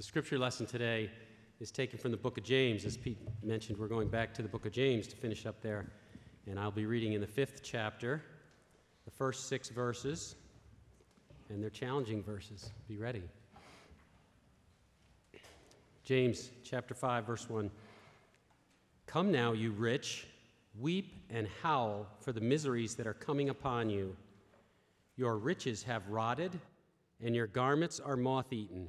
The scripture lesson today is taken from the book of James. As Pete mentioned, we're going back to the book of James to finish up there. And I'll be reading in the fifth chapter, the first six verses, and they're challenging verses. Be ready. James chapter 5, verse 1. Come now, you rich, weep and howl for the miseries that are coming upon you. Your riches have rotted, and your garments are moth eaten.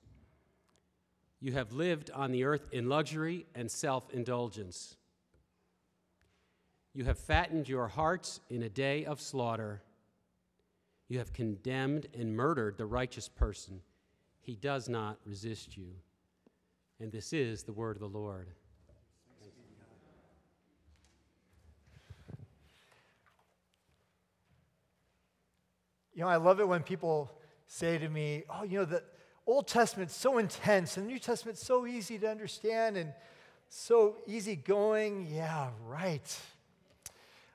You have lived on the earth in luxury and self indulgence. You have fattened your hearts in a day of slaughter. You have condemned and murdered the righteous person. He does not resist you. And this is the word of the Lord. You know, I love it when people say to me, oh, you know, the Old Testament's so intense and the New Testament's so easy to understand and so easygoing. Yeah, right.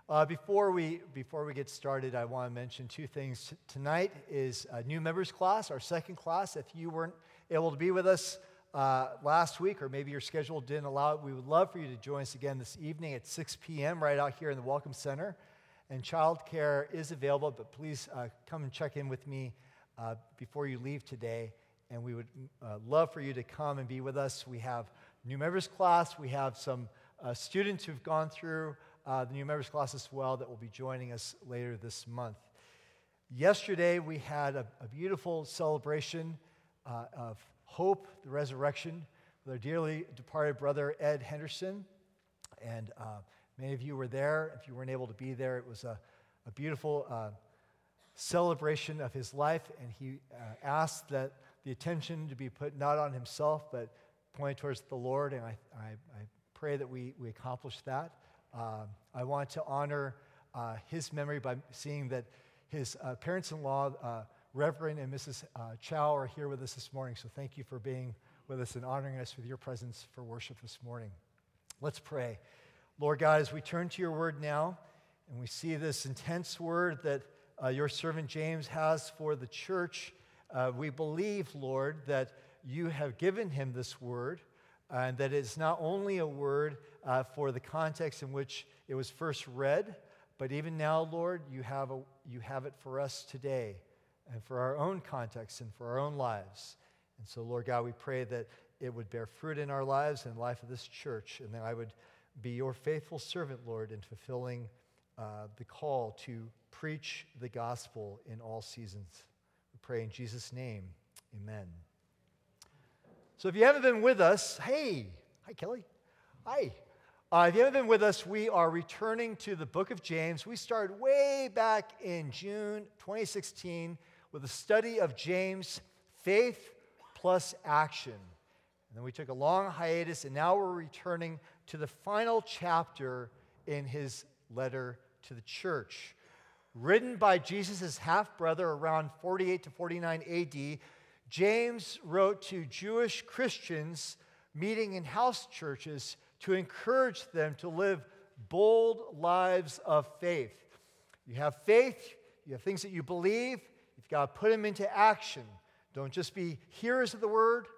Uh, before, we, before we get started, I want to mention two things. Tonight is a new members class, our second class. If you weren't able to be with us uh, last week, or maybe your schedule didn't allow it, we would love for you to join us again this evening at 6 p.m. right out here in the Welcome Center and childcare is available, but please uh, come and check in with me uh, before you leave today. And we would uh, love for you to come and be with us. We have new members class. We have some uh, students who've gone through uh, the new members class as well that will be joining us later this month. Yesterday, we had a, a beautiful celebration uh, of hope, the resurrection, with our dearly departed brother Ed Henderson. And Many of you were there. If you weren't able to be there, it was a, a beautiful uh, celebration of his life, and he uh, asked that the attention to be put not on himself, but pointed towards the Lord, and I, I, I pray that we, we accomplish that. Uh, I want to honor uh, his memory by seeing that his uh, parents in law, uh, Reverend and Mrs. Chow, are here with us this morning, so thank you for being with us and honoring us with your presence for worship this morning. Let's pray. Lord God, as we turn to your word now and we see this intense word that uh, your servant James has for the church, uh, we believe, Lord, that you have given him this word and that it's not only a word uh, for the context in which it was first read, but even now, Lord, you have, a, you have it for us today and for our own context and for our own lives. And so, Lord God, we pray that it would bear fruit in our lives and life of this church, and that I would be your faithful servant, Lord, in fulfilling uh, the call to preach the gospel in all seasons. Pray in Jesus' name. Amen. So if you haven't been with us, hey, hi, Kelly. Hi. Uh, if you haven't been with us, we are returning to the book of James. We started way back in June 2016 with a study of James, faith plus action. And then we took a long hiatus, and now we're returning to the final chapter in his letter to the church. Written by Jesus' half brother around 48 to 49 AD, James wrote to Jewish Christians meeting in house churches to encourage them to live bold lives of faith. You have faith, you have things that you believe, you've got to put them into action. Don't just be hearers of the word,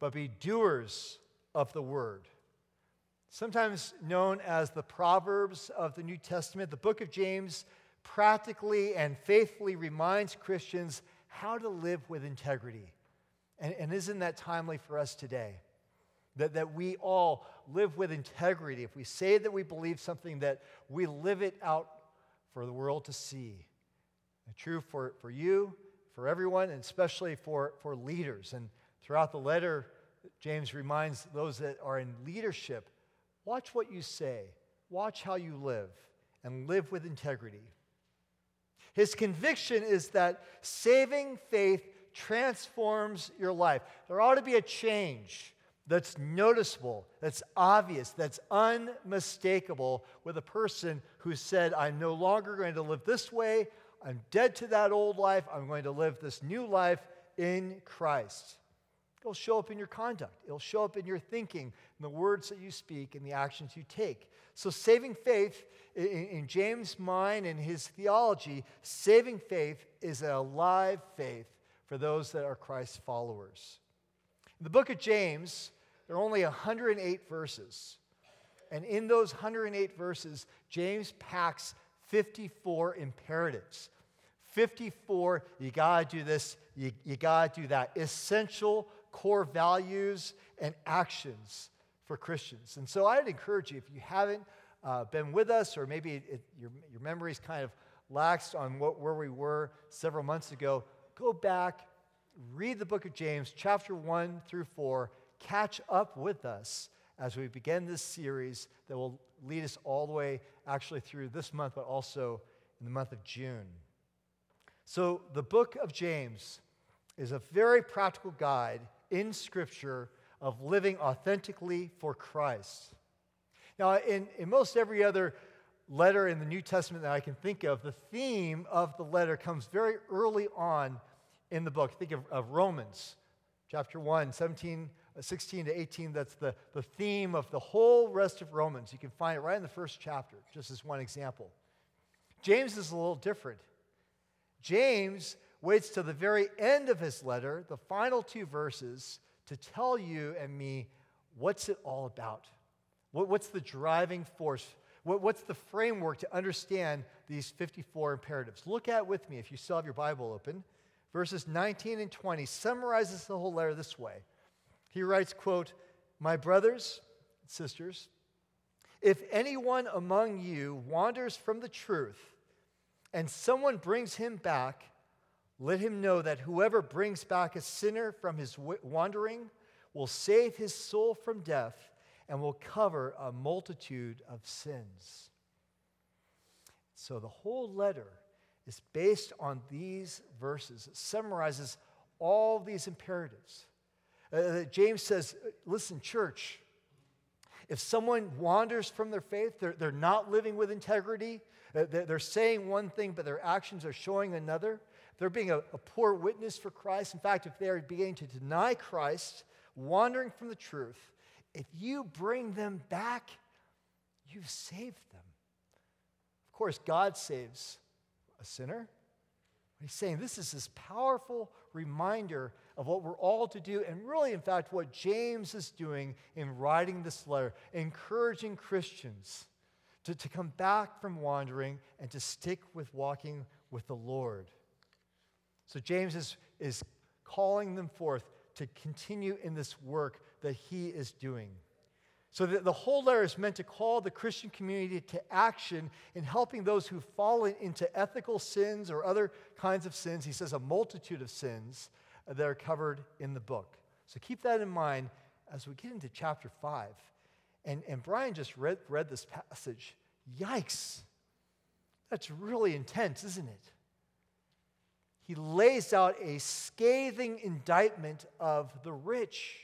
but be doers of the word. Sometimes known as the Proverbs of the New Testament, the book of James practically and faithfully reminds Christians how to live with integrity. And, and isn't that timely for us today? That, that we all live with integrity. If we say that we believe something, that we live it out for the world to see. And true for, for you, for everyone, and especially for, for leaders. And throughout the letter, James reminds those that are in leadership Watch what you say, watch how you live, and live with integrity. His conviction is that saving faith transforms your life. There ought to be a change that's noticeable, that's obvious, that's unmistakable with a person who said, I'm no longer going to live this way. I'm dead to that old life. I'm going to live this new life in Christ. It'll show up in your conduct, it'll show up in your thinking, in the words that you speak, and the actions you take. So, saving faith, in, in James' mind and his theology, saving faith is a live faith for those that are Christ's followers. In the book of James, there are only 108 verses. And in those 108 verses, James packs 54 imperatives. 54, you got to do this, you, you got to do that. Essential core values and actions for Christians. And so I'd encourage you, if you haven't uh, been with us, or maybe it, your, your memory's kind of laxed on what, where we were several months ago, go back, read the book of James, chapter 1 through 4, catch up with us as we begin this series that will lead us all the way actually through this month, but also in the month of June. So, the book of James is a very practical guide in Scripture of living authentically for Christ. Now, in, in most every other letter in the New Testament that I can think of, the theme of the letter comes very early on in the book. Think of, of Romans chapter 1, 17 uh, 16 to 18, that's the, the theme of the whole rest of Romans. You can find it right in the first chapter, just as one example. James is a little different. James waits to the very end of his letter, the final two verses, to tell you and me what's it all about. What, what's the driving force? What, what's the framework to understand these 54 imperatives? Look at with me if you still have your Bible open. Verses 19 and 20 summarizes the whole letter this way. He writes, quote, My brothers, sisters, if anyone among you wanders from the truth and someone brings him back, let him know that whoever brings back a sinner from his wandering will save his soul from death and will cover a multitude of sins. So the whole letter is based on these verses. It summarizes all these imperatives. Uh, James says, listen, church, if someone wanders from their faith, they're, they're not living with integrity, uh, they're saying one thing, but their actions are showing another. They're being a, a poor witness for Christ. In fact, if they're beginning to deny Christ, wandering from the truth, if you bring them back, you've saved them. Of course, God saves a sinner. He's saying this is this powerful reminder of what we're all to do, and really, in fact, what James is doing in writing this letter, encouraging Christians to, to come back from wandering and to stick with walking with the Lord. So, James is, is calling them forth to continue in this work that he is doing. So the, the whole letter is meant to call the Christian community to action in helping those who've fallen into ethical sins or other kinds of sins. He says a multitude of sins that are covered in the book. So keep that in mind as we get into chapter 5. And, and Brian just read, read this passage. Yikes. That's really intense, isn't it? He lays out a scathing indictment of the rich.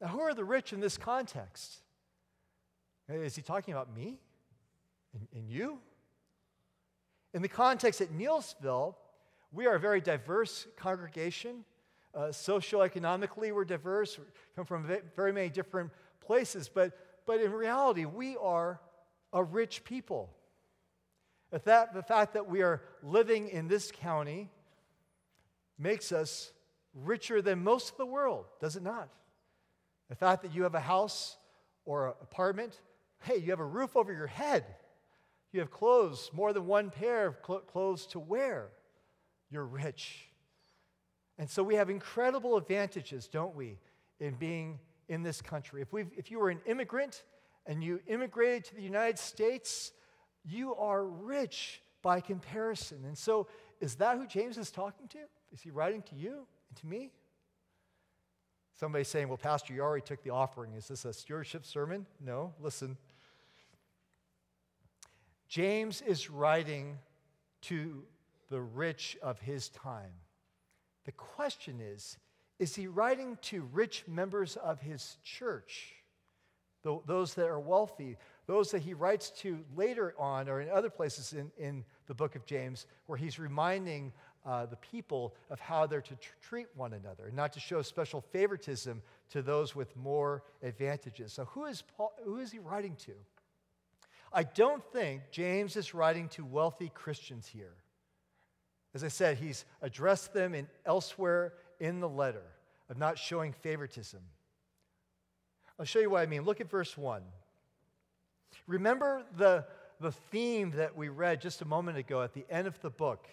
Now, who are the rich in this context? Is he talking about me and, and you? In the context at Neelsville, we are a very diverse congregation. Uh, socioeconomically, we're diverse, we come from very many different places, but, but in reality, we are a rich people. That, the fact that we are living in this county makes us richer than most of the world, does it not? The fact that you have a house or an apartment, hey, you have a roof over your head. You have clothes, more than one pair of cl- clothes to wear. You're rich. And so we have incredible advantages, don't we, in being in this country. If, we if you were an immigrant and you immigrated to the United States, you are rich by comparison. And so, is that who James is talking to? Is he writing to you and to me? Somebody saying, Well, Pastor, you already took the offering. Is this a stewardship sermon? No, listen. James is writing to the rich of his time. The question is is he writing to rich members of his church, those that are wealthy, those that he writes to later on or in other places in, in the book of James, where he's reminding uh, the people of how they're to tr- treat one another, not to show special favoritism to those with more advantages. So, who is, Paul, who is he writing to? I don't think James is writing to wealthy Christians here. As I said, he's addressed them in elsewhere in the letter of not showing favoritism. I'll show you what I mean. Look at verse 1. Remember the, the theme that we read just a moment ago at the end of the book.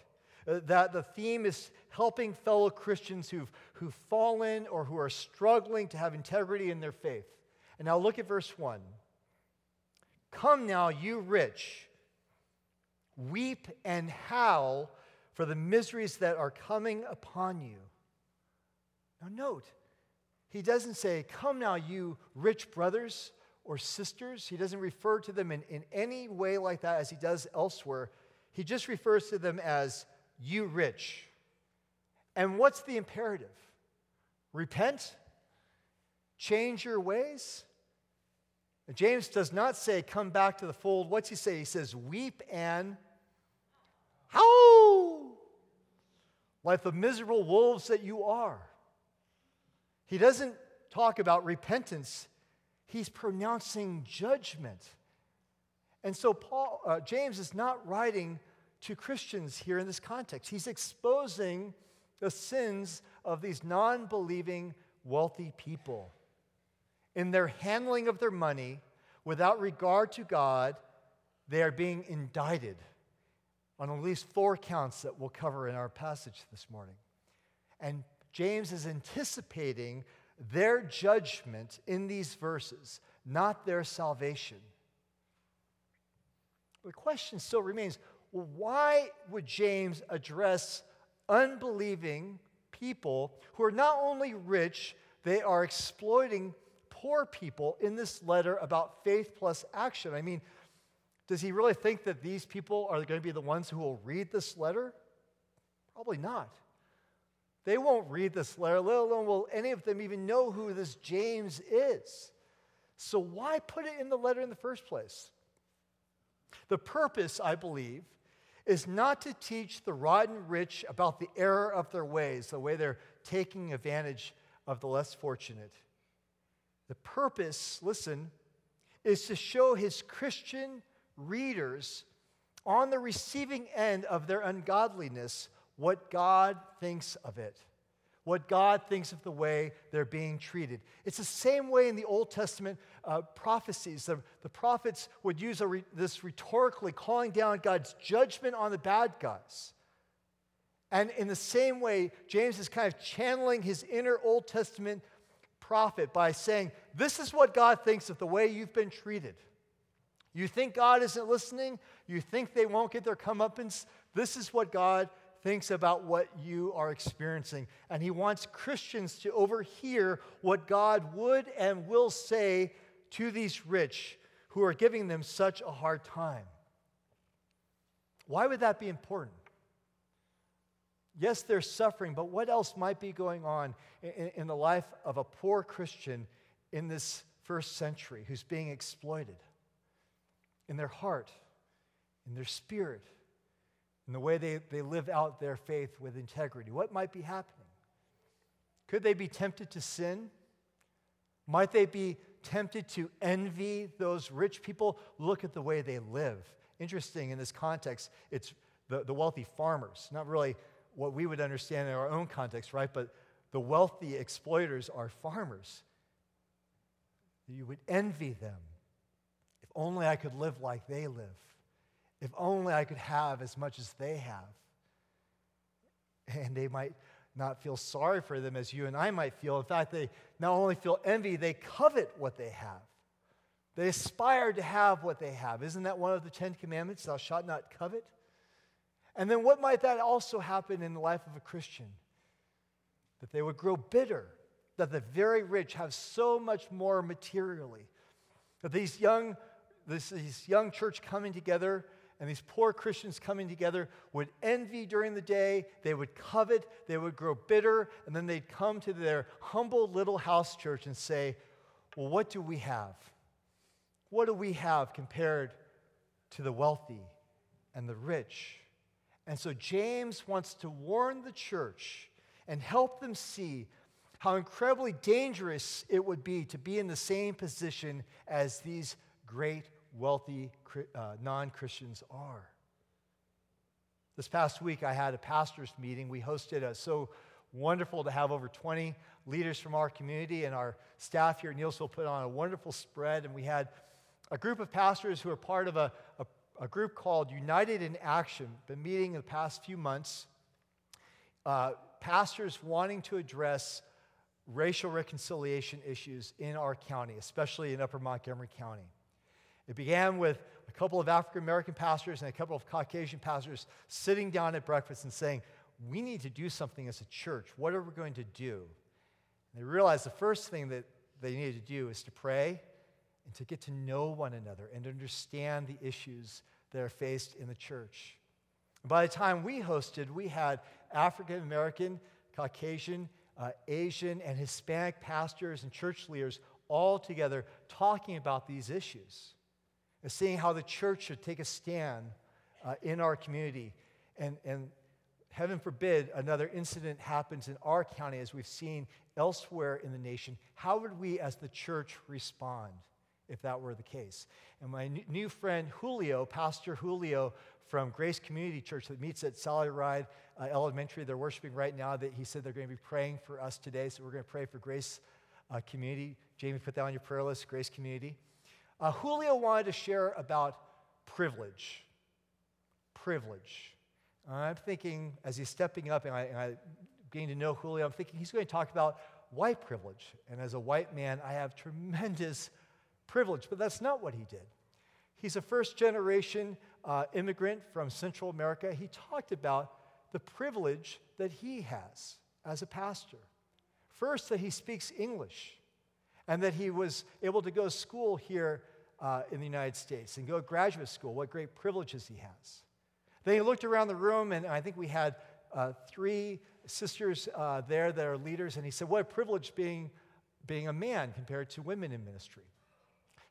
Uh, that the theme is helping fellow Christians who've, who've fallen or who are struggling to have integrity in their faith. And now look at verse 1. Come now, you rich, weep and howl for the miseries that are coming upon you. Now, note, he doesn't say, Come now, you rich brothers or sisters. He doesn't refer to them in, in any way like that as he does elsewhere. He just refers to them as you rich. And what's the imperative? Repent? Change your ways? James does not say, Come back to the fold. What's he say? He says, Weep and howl like the miserable wolves that you are. He doesn't talk about repentance, he's pronouncing judgment. And so Paul, uh, James is not writing to Christians here in this context. He's exposing the sins of these non believing wealthy people in their handling of their money without regard to God. They are being indicted on at least four counts that we'll cover in our passage this morning. And James is anticipating their judgment in these verses, not their salvation. The question still remains well, why would James address unbelieving people who are not only rich, they are exploiting poor people in this letter about faith plus action? I mean, does he really think that these people are going to be the ones who will read this letter? Probably not. They won't read this letter, let alone will any of them even know who this James is. So, why put it in the letter in the first place? The purpose, I believe, is not to teach the rotten rich about the error of their ways, the way they're taking advantage of the less fortunate. The purpose, listen, is to show his Christian readers on the receiving end of their ungodliness what God thinks of it, what God thinks of the way they're being treated. It's the same way in the Old Testament uh, prophecies. The, the, prophets would use re, this rhetorically, calling down God's judgment on the bad guys. And in the same way, James is kind of channeling his inner Old Testament prophet by saying, This is what God thinks of the way you've been treated. You think God isn't listening? You think they won't get their comeuppance? This is what God thinks about what you are experiencing. And He wants Christians to overhear what God would and will say to these rich who are giving them such a hard time. Why would that be important? Yes, they're suffering, but what else might be going on in, in the life of a poor Christian in this first century who's being exploited? in their heart, in their spirit, in the way they, they live out their faith with integrity? What might be happening? Could they be tempted to sin? Might they be tempted to envy those rich people? Look at the way they live. Interesting in this context, it's the, the wealthy farmers, not really what we would understand in our own context, right? But the wealthy exploiters are farmers. You would envy them If only I could live like they live. If only I could have as much as they have. And they might not feel sorry for them as you and I might feel. In fact, they not only feel envy, they covet what they have. They aspire to have what they have. Isn't that one of the Ten Commandments? Thou shalt not covet. And then what might that also happen in the life of a Christian? That they would grow bitter, that the very rich have so much more materially. That these young this, this young church coming together and these poor Christians coming together would envy during the day, they would covet, they would grow bitter, and then they'd come to their humble little house church and say, Well, what do we have? What do we have compared to the wealthy and the rich? And so James wants to warn the church and help them see how incredibly dangerous it would be to be in the same position as these great wealthy uh, non Christians are. This past week, I had a pastor's meeting. We hosted a so wonderful to have over 20 leaders from our community, and our staff here at Neelsville put on a wonderful spread. And we had a group of pastors who are part of a, a, a group called United in Action, been meeting in the past few months. Uh, pastors wanting to address racial reconciliation issues in our county, especially in Upper Montgomery County. It began with a couple of African American pastors and a couple of Caucasian pastors sitting down at breakfast and saying, We need to do something as a church. What are we going to do? And they realized the first thing that they needed to do is to pray and to get to know one another and understand the issues that are faced in the church. And by the time we hosted, we had African American, Caucasian, uh, Asian, and Hispanic pastors and church leaders all together talking about these issues and seeing how the church should take a stand uh, in our community. And, and heaven forbid another incident happens in our county as we've seen elsewhere in the nation. How would we as the church respond if that were the case? And my new friend Julio, Pastor Julio from Grace Community Church that meets at Sally Ride uh, Elementary, they're worshiping right now, that he said they're going to be praying for us today. So we're going to pray for Grace uh, Community. Jamie, put that on your prayer list, Grace Community. Uh, Julio wanted to share about privilege. Privilege. I'm thinking, as he's stepping up and I, and I getting to know Julio, I'm thinking he's going to talk about white privilege. And as a white man, I have tremendous privilege, but that's not what he did. He's a first generation uh, immigrant from Central America. He talked about the privilege that he has as a pastor. First, that he speaks English and that he was able to go to school here uh, in the United States and go to graduate school, what great privileges he has. Then he looked around the room, and I think we had uh, three sisters uh, there that are leaders, and he said, What a privilege being, being a man compared to women in ministry.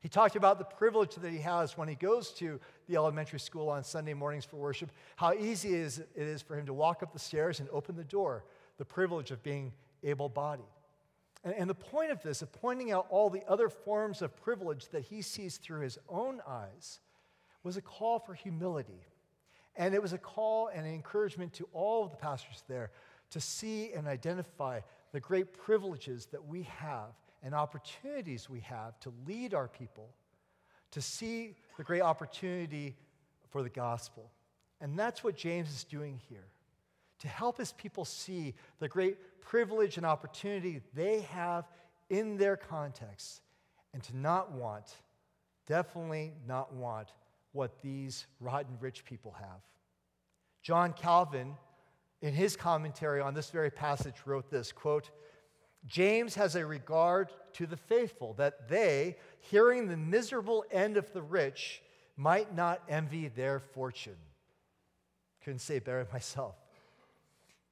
He talked about the privilege that he has when he goes to the elementary school on Sunday mornings for worship, how easy it is, it is for him to walk up the stairs and open the door, the privilege of being able bodied. And, and the point of this, of pointing out all the other forms of privilege that he sees through his own eyes, was a call for humility. And it was a call and an encouragement to all of the pastors there to see and identify the great privileges that we have and opportunities we have to lead our people, to see the great opportunity for the gospel. And that's what James is doing here to help his people see the great privilege and opportunity they have in their context and to not want, definitely not want, what these rotten rich people have. John Calvin, in his commentary on this very passage, wrote this quote, James has a regard to the faithful, that they, hearing the miserable end of the rich, might not envy their fortune. Couldn't say better myself.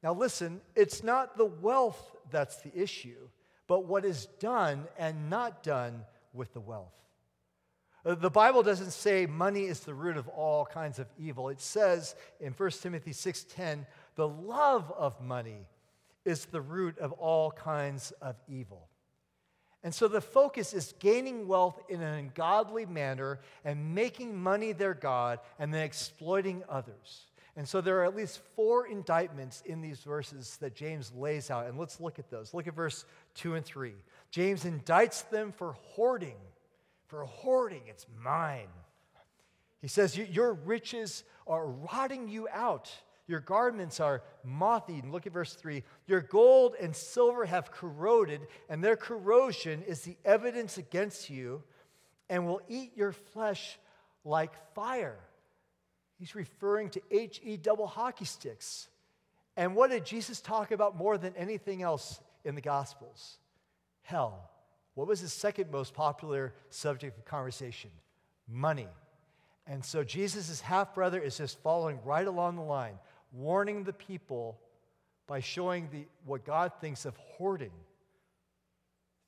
Now, listen, it's not the wealth that's the issue, but what is done and not done with the wealth. Uh, the Bible doesn't say money is the root of all kinds of evil. It says in 1 Timothy 6:10, the love of money is the root of all kinds of evil. And so the focus is gaining wealth in an ungodly manner and making money their God and then exploiting others. And so there are at least four indictments in these verses that James lays out. And let's look at those. Look at verse 2 and 3. James indicts them for hoarding. For hoarding, it's mine. He says, Your riches are rotting you out. Your garments are moth eaten. Look at verse 3. Your gold and silver have corroded, and their corrosion is the evidence against you and will eat your flesh like fire. He's referring to HE double hockey sticks. And what did Jesus talk about more than anything else in the Gospels? Hell. What was the second most popular subject of conversation? Money. And so Jesus' half brother is just following right along the line, warning the people by showing the, what God thinks of hoarding,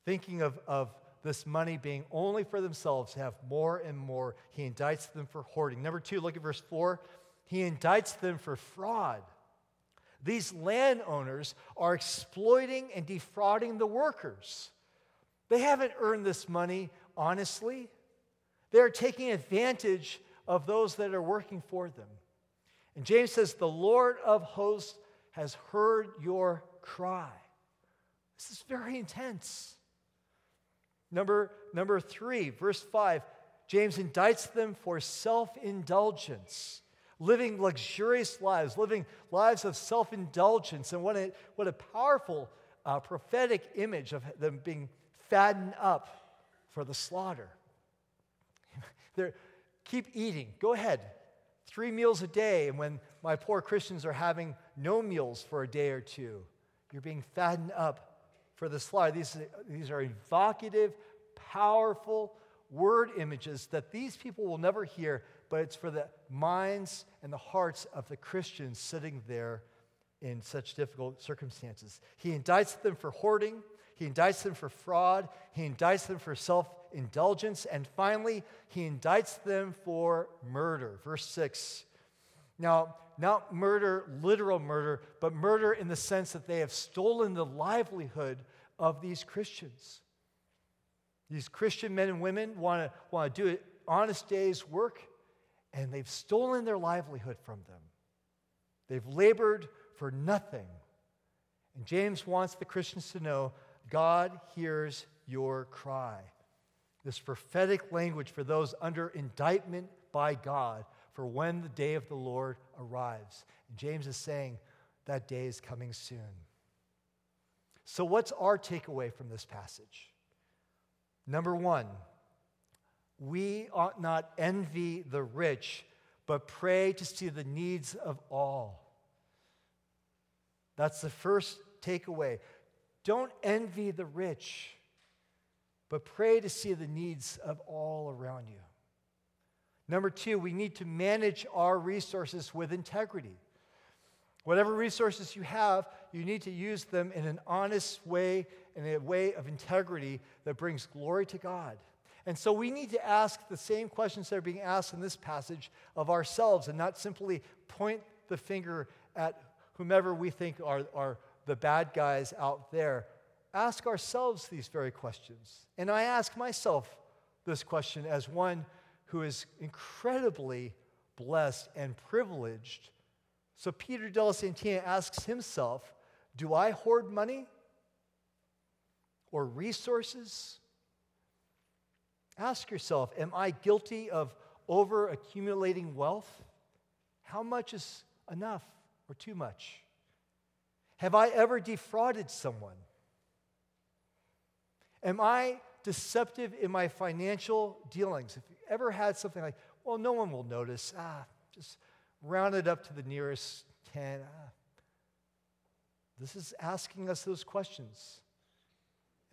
thinking of, of this money being only for themselves have more and more. He indicts them for hoarding. Number two, look at verse four. He indicts them for fraud. These landowners are exploiting and defrauding the workers. They haven't earned this money honestly. They're taking advantage of those that are working for them. And James says, The Lord of hosts has heard your cry. This is very intense. Number, number three, verse five, James indicts them for self indulgence, living luxurious lives, living lives of self indulgence. And what a, what a powerful uh, prophetic image of them being fattened up for the slaughter. They're, keep eating, go ahead. Three meals a day, and when my poor Christians are having no meals for a day or two, you're being fattened up for the slide. These, these are evocative, powerful word images that these people will never hear, but it's for the minds and the hearts of the Christians sitting there in such difficult circumstances. He indicts them for hoarding, he indicts them for fraud, he indicts them for self indulgence, and finally, he indicts them for murder. Verse 6. Now, not murder, literal murder, but murder in the sense that they have stolen the livelihood of these Christians. These Christian men and women want to want to do an honest day's work, and they've stolen their livelihood from them. They've labored for nothing. And James wants the Christians to know God hears your cry. This prophetic language for those under indictment by God for when the day of the Lord arrives. And James is saying that day is coming soon. So, what's our takeaway from this passage? Number one, we ought not envy the rich, but pray to see the needs of all. That's the first takeaway. Don't envy the rich, but pray to see the needs of all around you. Number two, we need to manage our resources with integrity. Whatever resources you have, you need to use them in an honest way, in a way of integrity that brings glory to God. And so we need to ask the same questions that are being asked in this passage of ourselves and not simply point the finger at whomever we think are, are the bad guys out there. Ask ourselves these very questions. And I ask myself this question as one who is incredibly blessed and privileged so Peter Della Santina asks himself Do I hoard money or resources? Ask yourself Am I guilty of over accumulating wealth? How much is enough or too much? Have I ever defrauded someone? Am I deceptive in my financial dealings? If you ever had something like, well, no one will notice, ah, just round it up to the nearest 10. Ah. This is asking us those questions.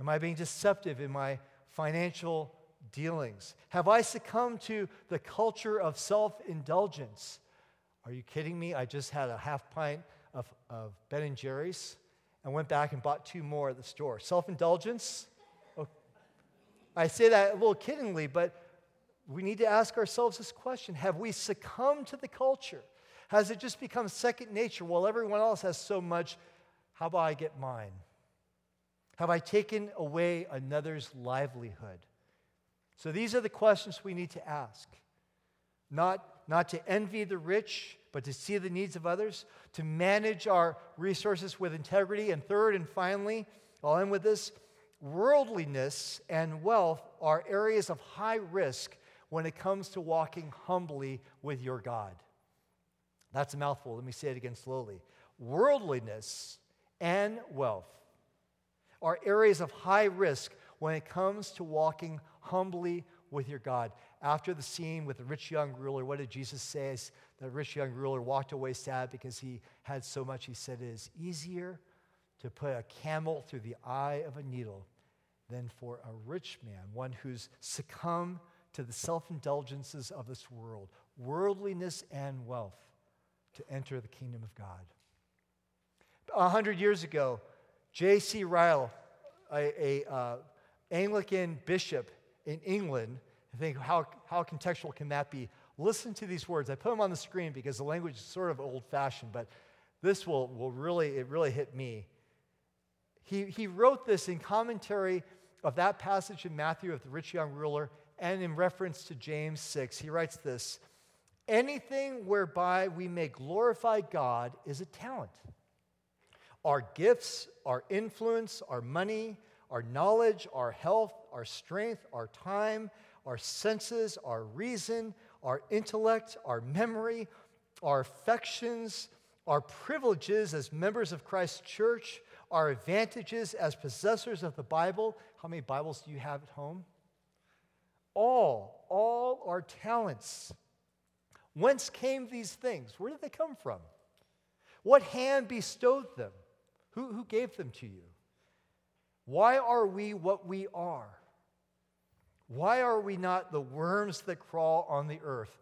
Am I being deceptive in my financial dealings? Have I succumbed to the culture of self indulgence? Are you kidding me? I just had a half pint of, of Ben and Jerry's and went back and bought two more at the store. Self indulgence? Oh, I say that a little kiddingly, but we need to ask ourselves this question Have we succumbed to the culture? Has it just become second nature? Well, everyone else has so much. How about I get mine? Have I taken away another's livelihood? So these are the questions we need to ask. Not, not to envy the rich, but to see the needs of others, to manage our resources with integrity. And third and finally, I'll end with this worldliness and wealth are areas of high risk when it comes to walking humbly with your God. That's a mouthful. Let me say it again slowly. Worldliness and wealth are areas of high risk when it comes to walking humbly with your God. After the scene with the rich young ruler, what did Jesus say? The rich young ruler walked away sad because he had so much. He said, It is easier to put a camel through the eye of a needle than for a rich man, one who's succumbed to the self indulgences of this world, worldliness and wealth, to enter the kingdom of God. A hundred years ago, J.C. Ryle, a, a uh, Anglican bishop in England, I think how, how contextual can that be? Listen to these words. I put them on the screen because the language is sort of old fashioned, but this will, will really, it really hit me. He, he wrote this in commentary of that passage in Matthew of the rich young ruler and in reference to James 6. He writes this Anything whereby we may glorify God is a talent. Our gifts, our influence, our money, our knowledge, our health, our strength, our time, our senses, our reason, our intellect, our memory, our affections, our privileges as members of Christ's church, our advantages as possessors of the Bible. How many Bibles do you have at home? All, all our talents. Whence came these things? Where did they come from? What hand bestowed them? Who, who gave them to you? Why are we what we are? Why are we not the worms that crawl on the earth?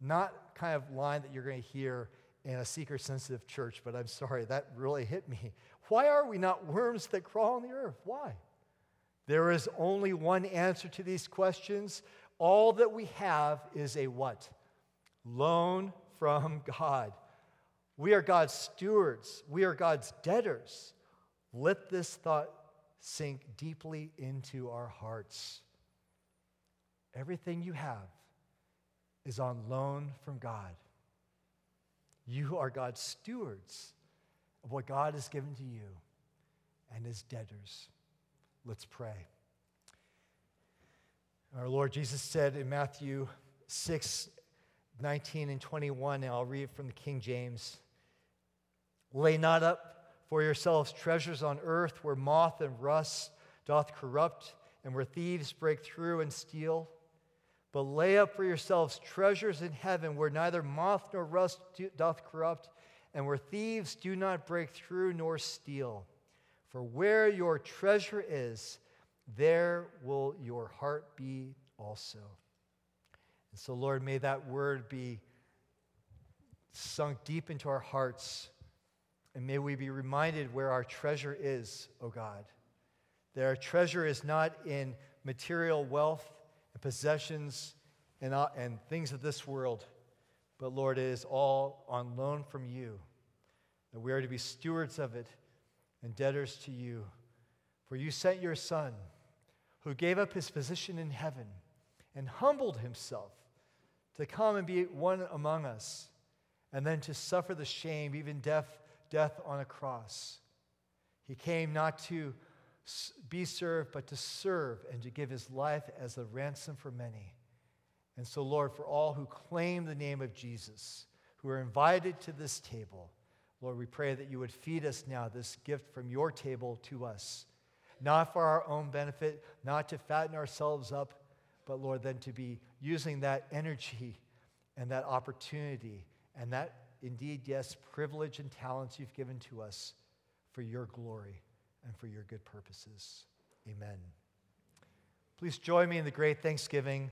Not kind of line that you're going to hear in a seeker sensitive church, but I'm sorry, that really hit me. Why are we not worms that crawl on the earth? Why? There is only one answer to these questions. All that we have is a what? Loan from God. We are God's stewards, we are God's debtors. Let this thought sink deeply into our hearts. Everything you have is on loan from God. You are God's stewards of what God has given to you and his debtors. Let's pray. Our Lord Jesus said in Matthew 6 19 and 21, and I'll read from the King James Lay not up for yourselves treasures on earth where moth and rust doth corrupt, and where thieves break through and steal. But lay up for yourselves treasures in heaven where neither moth nor rust doth corrupt, and where thieves do not break through nor steal. For where your treasure is, there will your heart be also. And so, Lord, may that word be sunk deep into our hearts, and may we be reminded where our treasure is, O oh God. That our treasure is not in material wealth and possessions and, uh, and things of this world, but Lord, it is all on loan from you. That we are to be stewards of it and debtors to you. For you sent your Son, who gave up his position in heaven and humbled himself to come and be one among us, and then to suffer the shame, even death, death on a cross. He came not to be served, but to serve and to give his life as a ransom for many. And so, Lord, for all who claim the name of Jesus, who are invited to this table, Lord, we pray that you would feed us now this gift from your table to us, not for our own benefit, not to fatten ourselves up, but Lord, then to be using that energy and that opportunity and that indeed, yes, privilege and talents you've given to us for your glory and for your good purposes. Amen. Please join me in the great thanksgiving